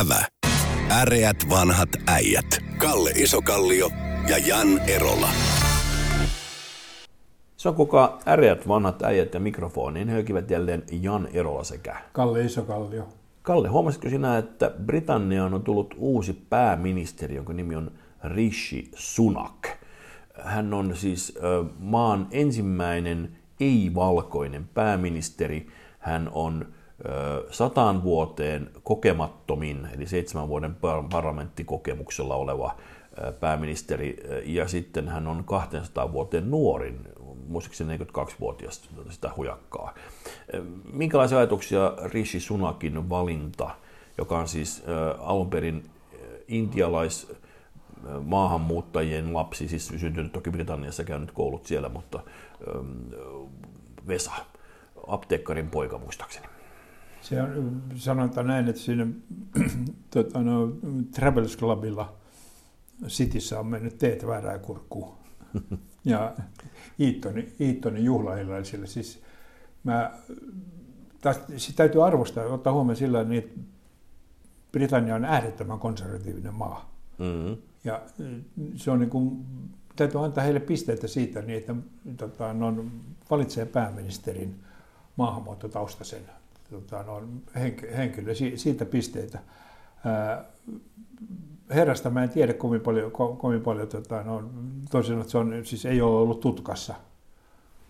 Ävä. Äreät vanhat äijät. Kalle Isokallio ja Jan Erola. Se on kuka äreät vanhat äijät ja mikrofoniin höykivät jälleen Jan Erola sekä Kalle Isokallio. Kalle, huomasitko sinä, että Britanniaan on tullut uusi pääministeri, jonka nimi on Rishi Sunak. Hän on siis maan ensimmäinen ei-valkoinen pääministeri. Hän on sataan vuoteen kokemattomin, eli seitsemän vuoden parlamenttikokemuksella oleva pääministeri, ja sitten hän on 200 vuoteen nuorin, muistaakseni 42-vuotias sitä hujakkaa. Minkälaisia ajatuksia Rishi Sunakin valinta, joka on siis alun perin intialais maahanmuuttajien lapsi, siis syntynyt toki Britanniassa, käynyt koulut siellä, mutta Vesa, apteekkarin poika muistaakseni. Se on, sanotaan näin, että siinä tota, no, Travels Clubilla Cityssä on mennyt teet väärää kurkkuun. Ja Iittonin, Iittonin juhlaillallisille. Siis mä, taas, täytyy arvostaa, ottaa huomioon sillä niin että Britannia on äärettömän konservatiivinen maa. Mm-hmm. Ja se on niin kuin, täytyy antaa heille pisteitä siitä, niin että tota, no, valitsee pääministerin maahanmuuttotaustaisen tota, no, henkilö, siitä pisteitä. Ää, herrasta mä en tiedä kovin paljon, ko, kovin paljon tota, no, toisin että se on, siis ei ole ollut tutkassa.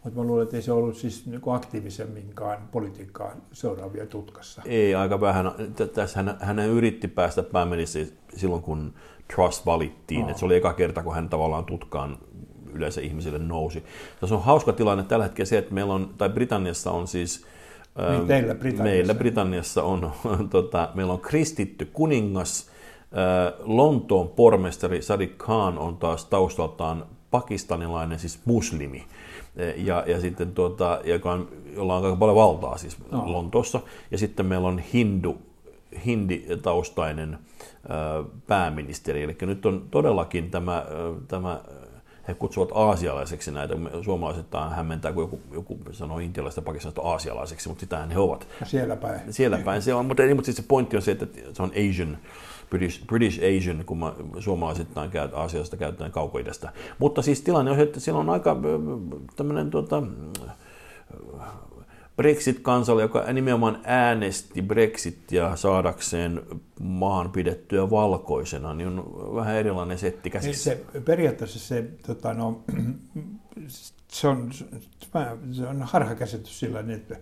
Mutta mä luulen, että ei se ollut siis niin aktiivisemminkaan politiikkaa seuraavia tutkassa. Ei, aika vähän. Tässä hän, hän yritti päästä pääministeri silloin, kun Truss valittiin. No. Että se oli eka kerta, kun hän tavallaan tutkaan yleensä ihmisille nousi. Tässä on hauska tilanne tällä hetkellä se, että meillä on, tai Britanniassa on siis niin teillä Britanniassa. Meillä Britanniassa on, tota, meillä on kristitty kuningas, Lontoon pormestari Sadiq Khan on taas taustaltaan pakistanilainen, siis muslimi, äh, ja, ja sitten tuota, joka on, jolla on aika paljon valtaa siis no. Lontoossa, ja sitten meillä on hindu, hindi-taustainen äh, pääministeri, eli nyt on todellakin tämä, tämä he kutsuvat aasialaiseksi näitä. Suomalaiset hämmentää, kun joku, joku sanoo intialaista pakistanista aasialaiseksi, mutta sitähän he ovat. Siellä päin. Siellä päin se on, mutta, niin, mutta siis se pointti on se, että se on Asian, British, British Asian, kun suomalaiset Aasiasta käytetään kaukoidesta. Mutta siis tilanne on se, että siellä on aika tämmöinen tuota, Brexit-kansalle, joka nimenomaan äänesti Brexitia saadakseen maan pidettyä valkoisena, niin on vähän erilainen setti käsissä. Niin se, periaatteessa se, tota, no, se, on, se on harhakäsitys sillä, että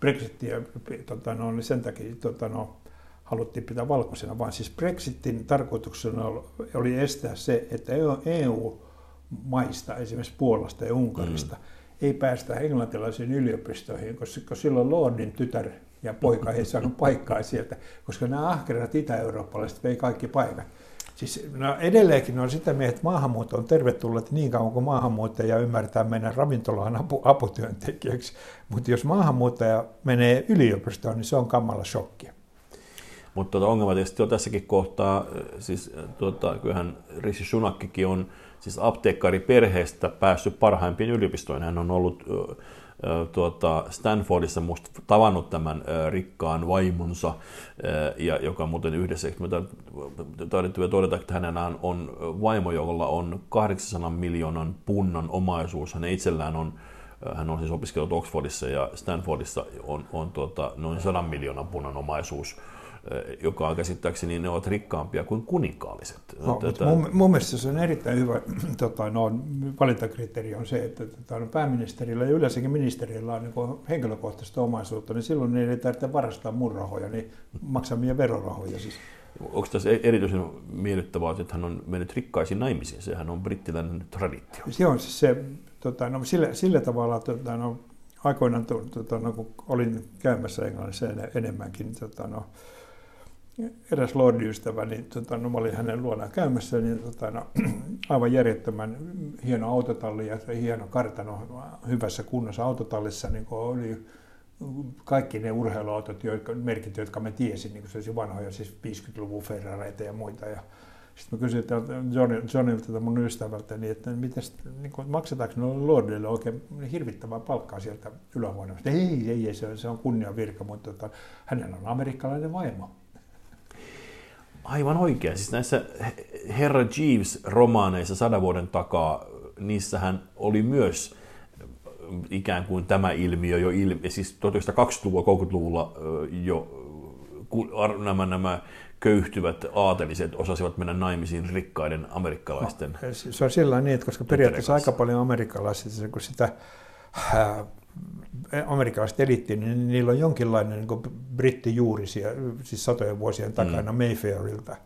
Brexitia tota, no, niin sen takia tota, no, haluttiin pitää valkoisena, vaan siis Brexitin tarkoituksena oli estää se, että EU-maista, esimerkiksi Puolasta ja Unkarista, mm ei päästä englantilaisiin yliopistoihin, koska silloin Lordin tytär ja poika ei saanut paikkaa sieltä, koska nämä ahkerat itä-eurooppalaiset vei kaikki paikat. Siis no edelleenkin on sitä mieltä, että maahanmuutto on tervetullut niin kauan kuin maahanmuuttaja ymmärtää mennä ravintolaan apu, aputyöntekijäksi. Mutta jos maahanmuuttaja menee yliopistoon, niin se on kammalla shokki. Mutta tuota ongelma tietysti on tässäkin kohtaa, siis tuota, kyllähän Rishi Sunakkikin on siis apteekkariperheestä päässyt parhaimpiin yliopistoihin. Hän on ollut tuota, Stanfordissa musta tavannut tämän rikkaan vaimonsa, ja joka muuten yhdessä, me taidettu todeta, että hänellä on vaimo, jolla on 800 miljoonan punnan omaisuus. Hän itsellään on hän on siis opiskellut Oxfordissa ja Stanfordissa on, on tuota, noin 100 miljoonan punnan omaisuus joka on käsittääkseni ne ovat rikkaampia kuin kuninkaalliset. No, Tätä... mun, mun mielestä se on erittäin hyvä tota, no, valintakriteeri on se, että tota, no, pääministerillä ja yleensäkin ministerillä on niin henkilökohtaista omaisuutta, niin silloin ei tarvitse varastaa mun rahoja, niin maksamia verorahoja siis. Onko tässä erityisen miellyttävää, että hän on mennyt rikkaisiin naimisiin? Sehän on brittiläinen traditio. Se on siis se, tota, no, sillä, sillä tavalla, tota, no, aikoinaan, tota, no, kun olin käymässä Englannissa enemmänkin, tota, no, eräs lordiystävä, niin tota, no, mä olin hänen luonaan käymässä, niin tota, no, aivan järjettömän hieno autotalli ja hieno kartano hyvässä kunnossa autotallissa niin oli kaikki ne urheiluautot, jotka, merkit, jotka mä tiesin, niin se vanhoja, siis 50-luvun Ferrareita ja muita. Ja sitten mä kysyin Johnny, Johnilta, mun ystävältä, niin että mitäs, niin kuin, maksetaanko noille lordille oikein hirvittävää palkkaa sieltä ylähuoneesta? Ei, ei, ei, se on, se on mutta tota, hänellä on amerikkalainen vaimo. Aivan oikein. Siis näissä Herra Jeeves-romaaneissa sadan vuoden takaa, niissähän oli myös ikään kuin tämä ilmiö jo, ilmi, siis 1920-luvulla, 30-luvulla jo nämä, nämä köyhtyvät aateliset osasivat mennä naimisiin rikkaiden amerikkalaisten. No, se on sillä niin, että koska periaatteessa aika paljon amerikkalaiset, kun sitä äh, amerikkalaiset elitti, niin niillä on jonkinlainen niin brittijuurisia, siis satojen vuosien takana mm. Mayfairilta,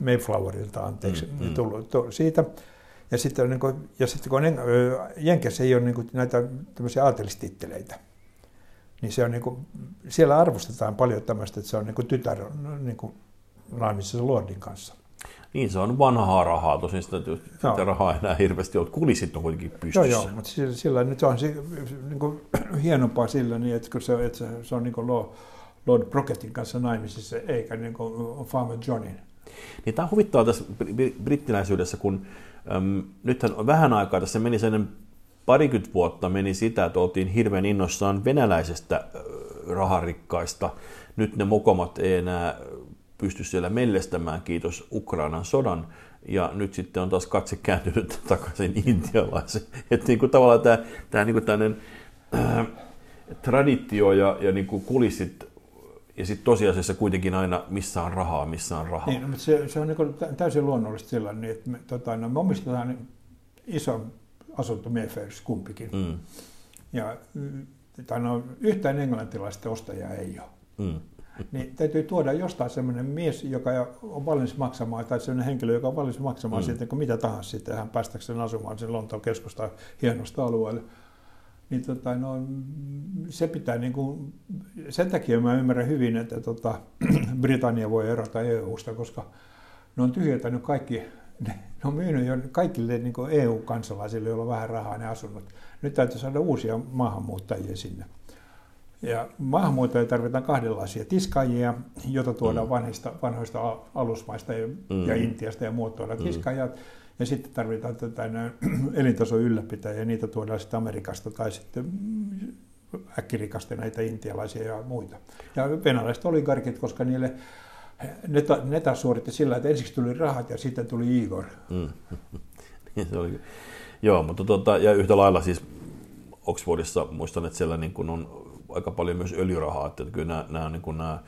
Mayflowerilta, anteeksi, mm, mm. tullut to, siitä. Ja sitten, niin kuin, ja sitten kun Jenkessä ei ole niin kuin, näitä tämmöisiä aatelistitteleitä, niin se on niin kuin, siellä arvostetaan paljon tämmöistä, että se on niin kuin tytär niin kuin, naimisissa Lordin kanssa. Niin, se on vanhaa rahaa, tosin sitä, sitä rahaa enää hirveästi ole. Kulisit on kuitenkin pystyssä. Joo, joo, mutta sillä, sillä nyt on se, niin kuin, hienompaa sillä, niin, että, se, että se on niin kuin Lord Brocketin kanssa naimisissa, eikä niin kuin Farmer Johnin. Niin tämä on huvittavaa tässä brittiläisyydessä, kun äm, nythän on vähän aikaa, tässä meni sen parikymmentä vuotta meni sitä, että oltiin hirveän innossaan venäläisestä raharikkaista. Nyt ne mokomat ei enää pysty siellä mellestämään, kiitos Ukrainan sodan. Ja nyt sitten on taas katse kääntynyt takaisin intialaisen. Että niin kuin tavallaan tämä, tämä niin kuin tämmöinen, äh, traditio ja, ja niin kuin kulissit ja sitten tosiasiassa kuitenkin aina missä on rahaa, missä on rahaa. Niin, no, mutta se, se on niin täysin luonnollista sillä niin että me, tota, no, me omistetaan iso asunto Mayfairs kumpikin. Mm. Ja tai no, yhtään englantilaista ostajaa ei ole. Mm niin täytyy tuoda jostain sellainen mies, joka on valmis maksamaan, tai sellainen henkilö, joka on valmis maksamaan mm. sitten kun mitä tahansa sitten hän päästäkseen asumaan sen Lontoon keskusta hienosta alueelle. Niin tota, no, se pitää niin kuin, sen takia mä ymmärrän hyvin, että tota, Britannia voi erota EU-sta, koska ne on tyhjentänyt kaikki, ne on myynyt jo kaikille niin EU-kansalaisille, joilla on vähän rahaa ne asunnot. Nyt täytyy saada uusia maahanmuuttajia sinne. Ja maahanmuuttajia tarvitaan kahdenlaisia tiskaajia, joita tuodaan mm. vanhoista, vanhoista alusmaista ja, mm. ja Intiasta ja muut tuodaan mm. tiskaajat. Ja sitten tarvitaan tätä elintason ylläpitäjiä, niitä tuodaan sitten Amerikasta tai sitten äkkirikasta näitä intialaisia ja muita. Ja venäläiset oligarkit, koska niille ne, ne taas suoritti sillä, että ensiksi tuli rahat ja sitten tuli Igor. Mm. se oli. Joo, mutta tuota, ja yhtä lailla siis Oxfordissa muistan, että siellä niin kuin on aika paljon myös öljyrahaa, että kyllä nämä, nämä, niin kuin nämä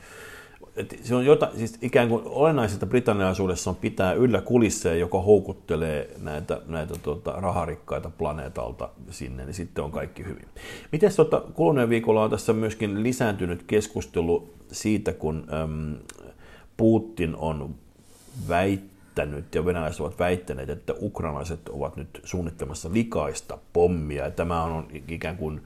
että se on jota, siis ikään kuin olennaisesta britannialaisuudessa on pitää yllä kulisseja, joka houkuttelee näitä, näitä tuota, raharikkaita planeetalta sinne, niin sitten on kaikki hyvin. Miten tuota, kuluneen viikolla on tässä myöskin lisääntynyt keskustelu siitä, kun äm, Putin on väittänyt ja venäläiset ovat väittäneet, että ukrainalaiset ovat nyt suunnittelemassa likaista pommia. Ja tämä on ikään kuin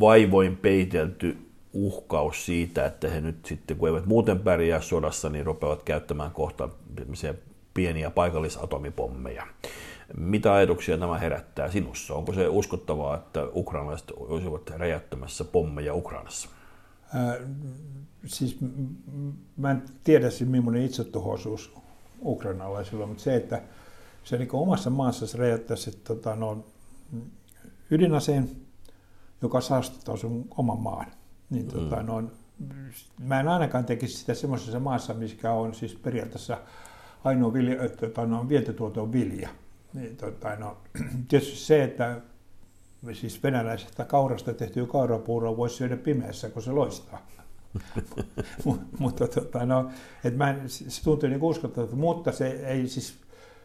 vaivoin peitelty uhkaus siitä, että he nyt sitten, kun eivät muuten pärjää sodassa, niin rupeavat käyttämään kohta pieniä paikallisatomipommeja. Mitä ajatuksia tämä herättää sinussa? Onko se uskottavaa, että ukrainalaiset olisivat räjäyttämässä pommeja Ukrainassa? Äh, siis mä en tiedä siis millainen itsetuhoisuus ukrainalaisilla, mutta se, että se niin omassa maassa räjäyttäisi tota, no, ydinaseen, joka saastuttaa sun oman maan. Niin, mm. tota, noin, mä en ainakaan tekisi sitä semmoisessa maassa, mikä on siis periaatteessa ainoa vilja, tota, no, vientituoto on vilja. Niin, tota, no, tietysti se, että siis venäläisestä kaurasta tehtyä kaurapuuroa voisi syödä pimeässä, kun se loistaa. mutta tota, no, et mä en, se tuntuu niin uskottavalta, mutta se ei siis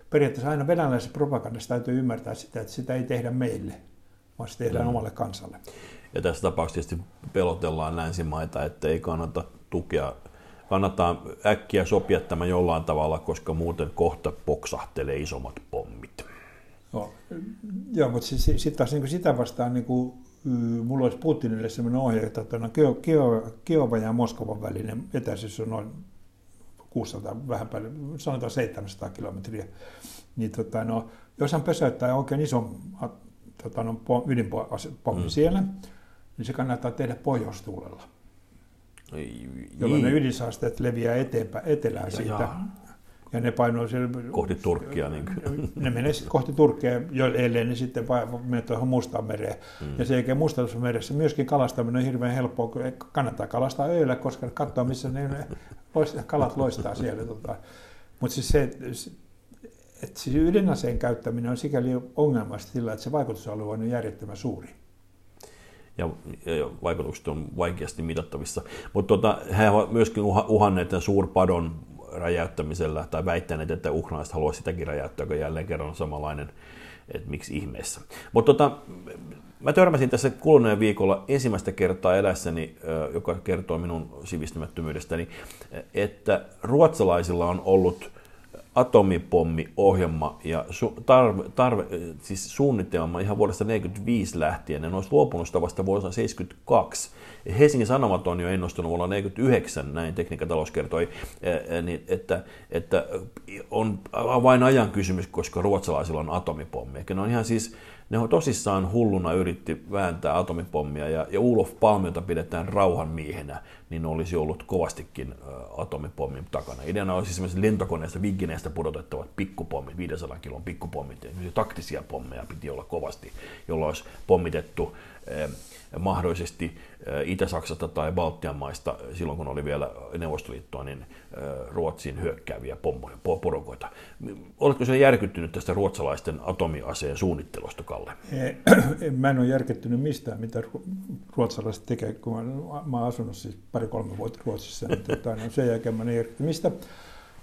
periaatteessa aina venäläisessä propagandassa täytyy ymmärtää sitä, että sitä ei tehdä meille vaan se tehdään mm. omalle kansalle. Ja tässä tapauksessa tietysti pelotellaan länsimaita, että ei kannata tukea kannattaa äkkiä sopia tämä jollain tavalla, koska muuten kohta poksahtelee isommat pommit. No, joo, mutta sitten sit taas niin sitä vastaan, niin kuin, mulla olisi Putinille sellainen ohje, että tuota, Kiova ja Moskovan välinen etäisyys on noin 600, vähän paljon, sanotaan 700 kilometriä. Niin, tota, no, jos hän pysäyttää oikein ison tota, no, ydinpommi mm. siellä, niin se kannattaa tehdä pohjoistuulella. Jolloin ne ydinsaasteet leviää eteenpäin, etelään siitä. Ja ne painoi siellä... Kohti Turkkia. Niin kuin. Ne menee sitten kohti Turkkia, ellei ne sitten menee tuohon Mustaan mereen. Mm. Ja sen jälkeen Mustassa meressä myöskin kalastaminen on hirveän helppoa, kannattaa kalastaa öillä, koska katsoo, missä ne kalat loistaa siellä. Tota. Mutta siis se, että siis ydinaseen käyttäminen on sikäli ongelmasta sillä, että se vaikutusalue on järjettömän suuri ja, ja vaikutukset on vaikeasti mitattavissa. Mutta tota, he ovat myöskin uhanneet tämän suurpadon räjäyttämisellä, tai väittäneet, että ukrainalaiset haluavat sitäkin räjäyttää, joka jälleen kerran on samanlainen, että miksi ihmeessä. Mutta tota, mä törmäsin tässä kuluneen viikolla ensimmäistä kertaa elässäni, joka kertoo minun sivistymättömyydestäni, että ruotsalaisilla on ollut atomipommiohjelma ja su- tarve, tarve, siis suunnitelma ihan vuodesta 1945 lähtien. Ne olisi luopunut sitä vasta vuonna 1972. Helsingin Sanomat on jo ennustanut vuonna 1949, näin tekniikkatalous kertoi, niin että, että on vain ajan kysymys, koska ruotsalaisilla on atomipommi. Eli ne on ihan siis ne on tosissaan hulluna yritti vääntää atomipommia ja, ja Ulof Palme, jota pidetään rauhanmiehenä, niin olisi ollut kovastikin atomipommin takana. Ideana olisi esimerkiksi lentokoneesta, Vigineestä pudotettavat pikkupommit, 500 kilon pikkupommit, ja taktisia pommeja piti olla kovasti, jolla olisi pommitettu mahdollisesti Itä-Saksasta tai Baltian maista silloin, kun oli vielä Neuvostoliittoa, niin Ruotsiin hyökkääviä pommoja, porukoita. Oletko sinä järkyttynyt tästä ruotsalaisten atomiaseen suunnittelusta, Kalle? Mä en ole järkyttynyt mistään, mitä ruotsalaiset tekee, kun mä, mä asunut siis pari-kolme vuotta Ruotsissa, niin tota, no sen jälkeen mä en järkyttynyt mistä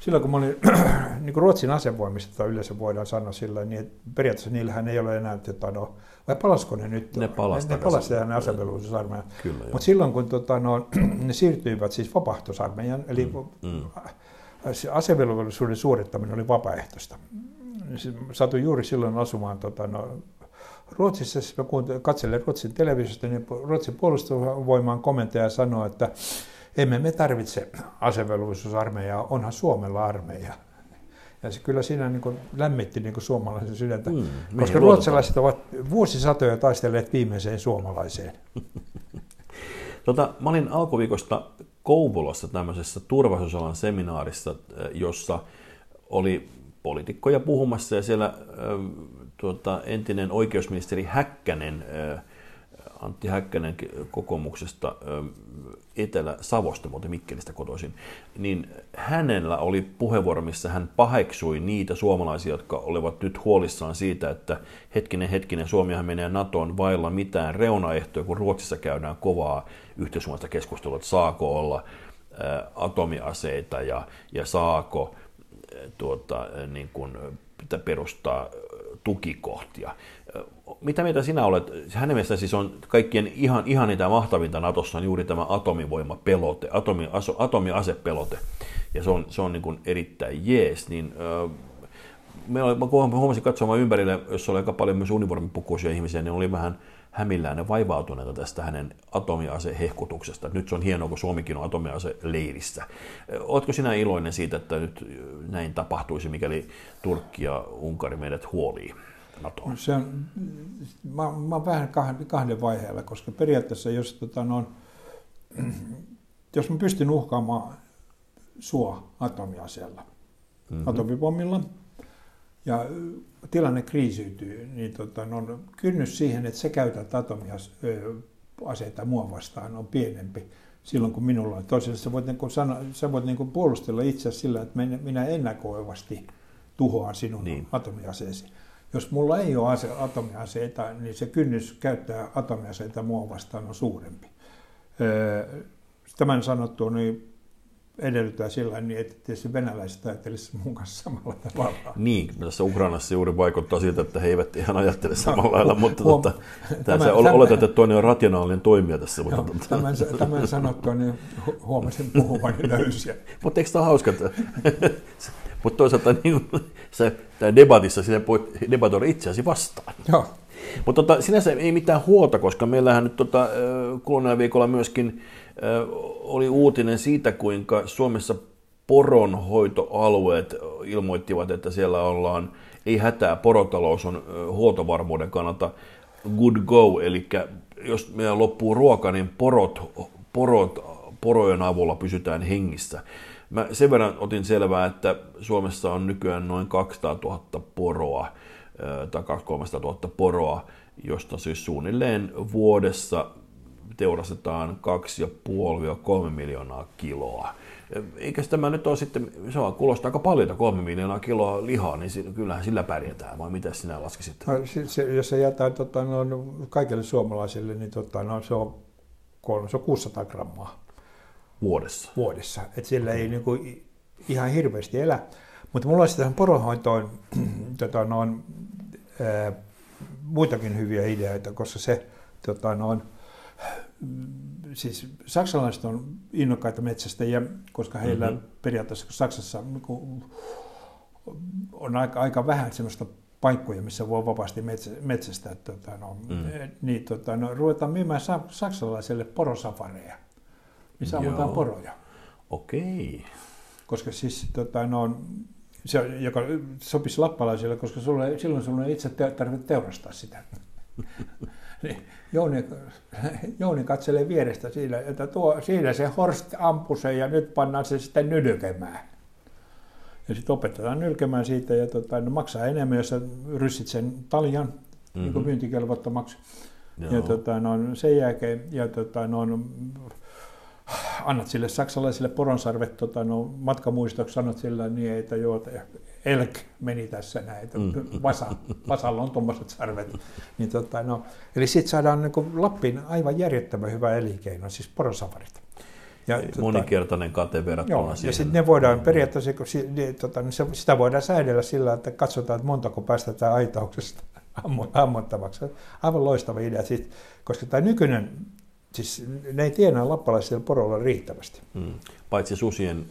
silloin kun mä olin niin kuin Ruotsin asevoimista, yleensä voidaan sanoa sillä niin että periaatteessa niillähän ei ole enää, että no, vai palasko ne nyt? Ne palasi ne, ne palasi tähän asevelvollisuusarmeijan. Mutta silloin kun tota, no, ne siirtyivät siis vapaaehtoisarmeijan, eli mm, mm. asevelvollisuuden suorittaminen oli vapaaehtoista. Satuin juuri silloin asumaan tota, no, Ruotsissa, siis mä katselen Ruotsin televisiosta, niin Ruotsin puolustusvoimaan komentaja sanoi, että emme me tarvitse asevelvollisuusarmeijaa, onhan Suomella armeija. Ja se kyllä siinä niin kuin lämmitti niin kuin suomalaisen sydäntä, mm, koska ruotsalaiset ovat vuosisatoja taistelleet viimeiseen suomalaiseen. tota, mä olin alkuviikosta Kouvolassa tämmöisessä turvallisuusalan seminaarissa, äh, jossa oli poliitikkoja puhumassa ja siellä äh, tuota, entinen oikeusministeri Häkkänen äh, Antti Häkkänen kokoomuksesta Etelä-Savosta, muuten Mikkelistä kotoisin, niin hänellä oli puheenvuoro, missä hän paheksui niitä suomalaisia, jotka olivat nyt huolissaan siitä, että hetkinen, hetkinen, Suomihan menee NATOon vailla mitään reunaehtoja, kun Ruotsissa käydään kovaa yhteiskunnallista keskustelua, että saako olla atomiaseita ja, ja saako tuota, niin kuin, perustaa tukikohtia mitä mieltä sinä olet? Hänen mielestään siis on kaikkien ihan, ihan niitä mahtavinta Natossa on juuri tämä atomivoimapelote, atomi, aso, atomiasepelote. Ja se on, se on niin kuin erittäin jees. Niin, äh, me oli, mä huomasin katsomaan ympärille, jossa oli aika paljon myös univormipukuisia ihmisiä, niin oli vähän hämillään ja vaivautuneita tästä hänen atomiasehehkutuksesta. Nyt se on hienoa, kun Suomikin on atomiase leirissä. Oletko sinä iloinen siitä, että nyt näin tapahtuisi, mikäli Turkki ja Unkari meidät huolii? NATOon? Se on, mä, mä olen vähän kahden, kahden vaiheella, koska periaatteessa jos, tota, no, jos mä pystyn uhkaamaan sua atomiaseella, mm-hmm. atomipommilla, ja tilanne kriisiytyy, niin tota, no, kynnys siihen, että sä käytät atomiaseita mua vastaan on pienempi silloin, kun minulla on. Toisaalta sä voit, niin sano, sä voit niin puolustella itse sillä, että minä ennakoivasti tuhoan sinun niin. atomiaseesi. Jos mulla ei ole ase, atomiaseita, niin se kynnys käyttää atomiaseita mua vastaan on suurempi. Tämän sanottua niin edellyttää sillä niin, että tietysti venäläiset ajattelisivat mun kanssa samalla tavalla. Niin, tässä Ukrainassa juuri vaikuttaa siltä, että he eivät ihan ajattele samalla lailla, mutta Huom- tota, tämän, tämän, oletat, että toinen on rationaalinen toimija tässä. Mutta, joo, tota. tämän, tämän sanottua, niin huomasin puhuvani löysiä. mutta eikö tämä hauska, mutta toisaalta niin, se, debatissa sinä voit debatoida itseäsi vastaan. Joo. Mutta tota, sinänsä ei mitään huolta, koska meillähän nyt tota, kuluneella viikolla myöskin oli uutinen siitä, kuinka Suomessa poronhoitoalueet ilmoittivat, että siellä ollaan, ei hätää, porotalous on huoltovarmuuden kannalta good go, eli jos meillä loppuu ruoka, niin porot, porot, porojen avulla pysytään hengissä. Mä sen verran otin selvää, että Suomessa on nykyään noin 200 000 poroa, tai 300 000 poroa, josta siis suunnilleen vuodessa teurastetaan 2,5-3 miljoonaa kiloa. Eikä tämä nyt ole sitten, se on, kuulostaa aika paljon, 3 miljoonaa kiloa lihaa, niin kyllähän sillä pärjätään, vai mitä sinä laskisit? No, se, se, jos se jätää tota, no, kaikille suomalaisille, niin tota, no, se, on, se on 600 grammaa. Vuodessa? Vuodessa, että sillä ei niin kuin, ihan hirveästi elä. Mutta mulla olisi tähän poronhoitoon tota, no, ää, muitakin hyviä ideoita, koska se tota, no, siis saksalaiset on innokkaita metsästäjiä, koska heillä mm-hmm. periaatteessa Saksassa niin on aika, aika vähän sellaista paikkoja, missä voi vapaasti metsä, metsästää. Tota, no, mm. niin, tota, no, ruvetaan myymään saksalaiselle porosafareja, missä ammutaan poroja. Okei. Okay. Koska siis tota, no, se, joka sopisi lappalaisille, koska sulle, silloin sinulle ei itse tarvitse teurastaa sitä. niin Jouni, Jouni katselee vierestä siinä, että tuo, siinä se Horst ampui sen ja nyt pannaan se sitten nylkemään. Ja sitten opetetaan nylkemään siitä ja tota, no maksaa enemmän, jos sä ryssit sen taljan mm-hmm. niin kuin myyntikelvottomaksi. Joo. Ja tota, no, sen jälkeen ja tota, no, annat sille saksalaiselle poronsarvet tota, no, matkamuistoksi, sanot sillä niin, että joo, elk meni tässä näin, että mm. vasa, vasalla on tuommoiset sarvet. Niin, tota, no, eli sitten saadaan niin Lappiin aivan järjettömän hyvä elinkeino, siis porosafarit. Ja, tota- Monikertainen kate verrattuna joo, siihen. Ja sitten ne voidaan periaatteessa, niin, tota, niin sitä voidaan säädellä sillä, että katsotaan, että montako päästetään aitauksesta ammottavaksi. Aivan loistava idea, sit, koska tämä nykyinen, siis ne ei tienaa lappalaisilla porolla riittävästi. Hmm. Paitsi susien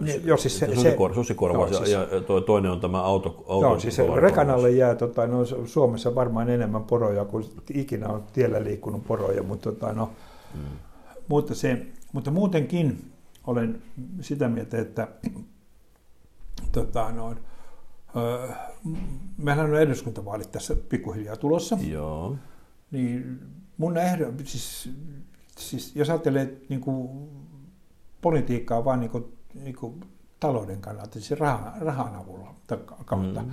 niin, joo, siis se, susikor, susikorvaus joo, siis, ja, ja toi, toinen on tämä auto, auto Joo, siis se rekanalle jää tota, no, Suomessa varmaan enemmän poroja kuin ikinä on tiellä liikkunut poroja, mutta, tota, no, hmm. mutta, se, mutta muutenkin olen sitä mieltä, että tota, no, meillä on eduskuntavaalit tässä pikkuhiljaa tulossa. Joo. Niin mun ehdo, siis, siis jos ajattelee niin kuin, politiikkaa vaan niin kuin niin kuin talouden kannalta, siis rahan, rahan avulla kautta, mm.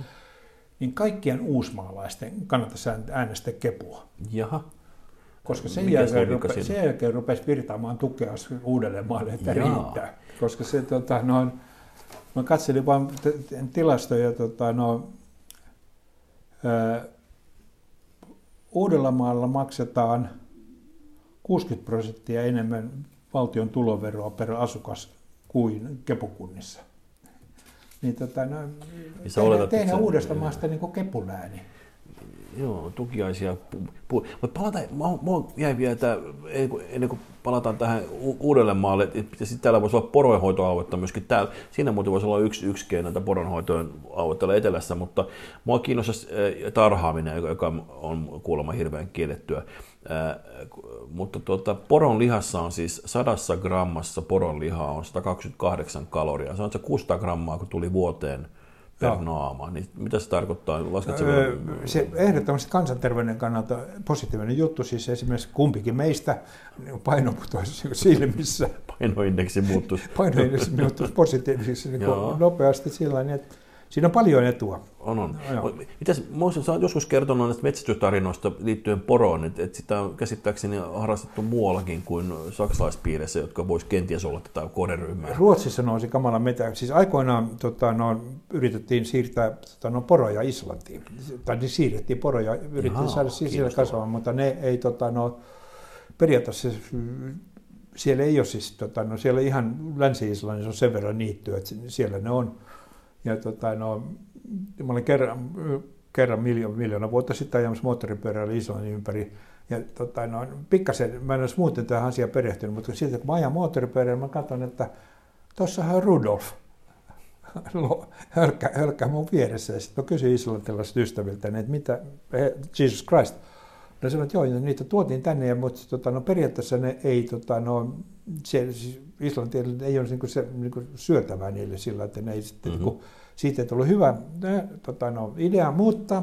niin kaikkien uusmaalaisten kannattaisi äänestää kepua. Jaha. Koska sen jälkeen, rupe, sen jälkeen rupesi virtaamaan tukea uudelle maalle, että Jaa. riittää. Koska se, tota, no, mä katselin vain tilastoja, tota, no, ää, Uudellamaalla maksetaan 60 prosenttia enemmän valtion tuloveroa per asukas kuin kepukunnissa. Niin tota, no, niin tehdä, oletat, tehdä uudesta maasta niin kepulääni. Joo, tukiaisia. Mutta palataan, mua jäi vielä, että ennen kuin palataan tähän uudelle maalle, että sitten täällä voisi olla poronhoitoaluetta myöskin täällä. Siinä muuten voisi olla yksi, yksi keino poronhoitojen aluetta etelässä, mutta mua kiinnostaisi tarhaaminen, joka on kuulemma hirveän kiellettyä. Mutta tuota, poron lihassa on siis sadassa grammassa poron lihaa on 128 kaloria. Se on se 600 grammaa, kun tuli vuoteen per Joo. naama. Niin mitä se tarkoittaa? Lasketko öö, se ehdottomasti kansanterveyden kannalta positiivinen juttu. Siis esimerkiksi kumpikin meistä paino putoisi silmissä. Painoindeksi muuttuisi. Painoindeksi muuttuisi positiiviseksi niin nopeasti sillä että Siinä on paljon etua. On, on. No, Mitäs, sä olet joskus kertonut näistä metsästystarinoista liittyen poroon, että, että sitä on käsittääkseni harrastettu muuallakin kuin saksalaispiirissä, jotka vois kenties olla tätä kohderyhmää. Ruotsissa nousi kamala metä. Siis aikoinaan tota, no, yritettiin siirtää tota, no, poroja Islantiin. Tai niin siirrettiin poroja, yritettiin Jaha, saada siellä kasvamaan, mutta ne ei tota, no, periaatteessa siellä ei ole siis, tota, no, siellä ihan Länsi-Islannissa on sen verran niittyä, että siellä ne on ja tota, no, mä olin kerran, kerran miljoona, miljoona vuotta sitten ajamassa moottoripyörällä Islannin ympäri. Ja tota, no, pikkasen, mä en olisi muuten tähän asiaan perehtynyt, mutta sitten kun mä ajan moottoripyörällä, mä katson, että tuossahan on Rudolf. hölkkä, hölkkä mun vieressä. Ja sitten mä kysyin islantilaiset ystäviltä, että mitä, Jesus Christ. Ne sanoivat, että joo, niitä tuotiin tänne, mutta tota, no, periaatteessa ne ei, tota, no, se, siis Islanti ei ole niin se, niin syötävää niille sillä, että ne ei sitten, mm-hmm. siitä ei tullut hyvä ne, tota, no, idea, mutta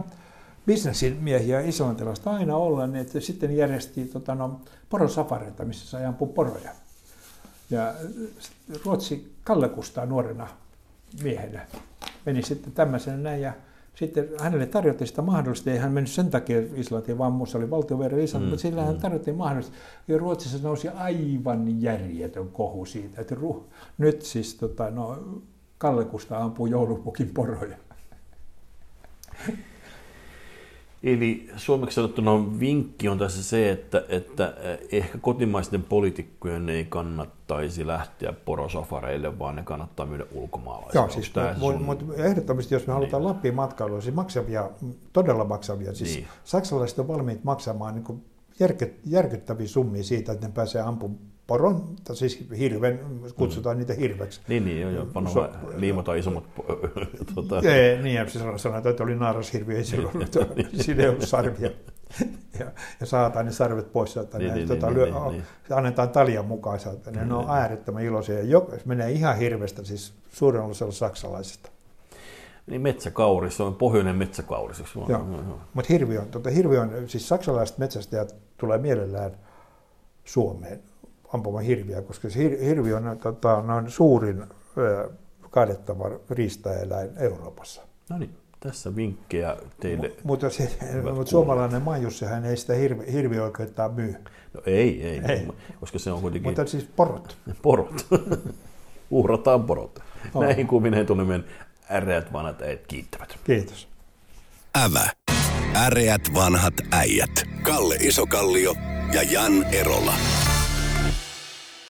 bisnesin miehiä islantilasta aina olla, niin että sitten järjesti tota, no, porosafareita, missä sai ampua poroja. Ja Ruotsi Kalle Kustaa nuorena miehenä meni sitten tämmöisenä näin ja sitten hänelle tarjottiin sitä mahdollista, ei hän mennyt sen takia Islantiin, vaan muussa oli valtiovero Islanti, mm, mutta sillä mm. hän tarjottiin mahdollista. Ja Ruotsissa nousi aivan järjetön kohu siitä, että ruh, nyt siis tota, no, Kalle Kusta ampuu joulupukin poroja. Eli suomeksi sanottuna vinkki on tässä se, että, että ehkä kotimaisten poliitikkojen ei kannattaisi lähteä porosafareille, vaan ne kannattaa myydä ulkomaalaisille. Joo, siis, mutta mut, ehdottomasti jos me niin. halutaan Lappiin matkailuun, siis maksavia, todella maksavia, siis niin. saksalaiset on valmiit maksamaan niin järkyttäviä summia siitä, että ne pääsee ampumaan poron, tai siis hirven, kutsutaan mm. niitä hirveksi. Niin, niin joo, joo, pano so, liimota isommat... tuota. Ei, niin, ja siis sanotaan, että oli naarashirvi, ei sillä ollut, niin. siinä ei ollut sarvia. ja, ja saataan ne sarvet pois, että niin, ne, niin, tota, niin, lyö, niin, niin. annetaan taljan mukaan, että ne, niin, on äärettömän iloisia. Jo, menee ihan hirvestä, siis suurin osalla saksalaisista. Niin metsäkauris, se on pohjoinen metsäkauris. Joo, joo. mutta hirvi on, tota, hirvi on, siis saksalaiset metsästäjät tulee mielellään Suomeen ampumaan hirviä, koska se hirvi on tota, noin suurin kaadettava riistaeläin Euroopassa. No niin, tässä vinkkejä teille. M- mutta se, mutta suomalainen majus, sehän ei sitä hirvi, hirvioikeutta myy. No ei, ei, ei, koska se on kuitenkin... Mutta siis porot. Porot. Uhrataan porot. Oh. Näihin kumineen tunnemme äreät vanhat äijät kiittävät. Kiitos. Ävä. Äreät vanhat äijät. Kalle Isokallio ja Jan Erola.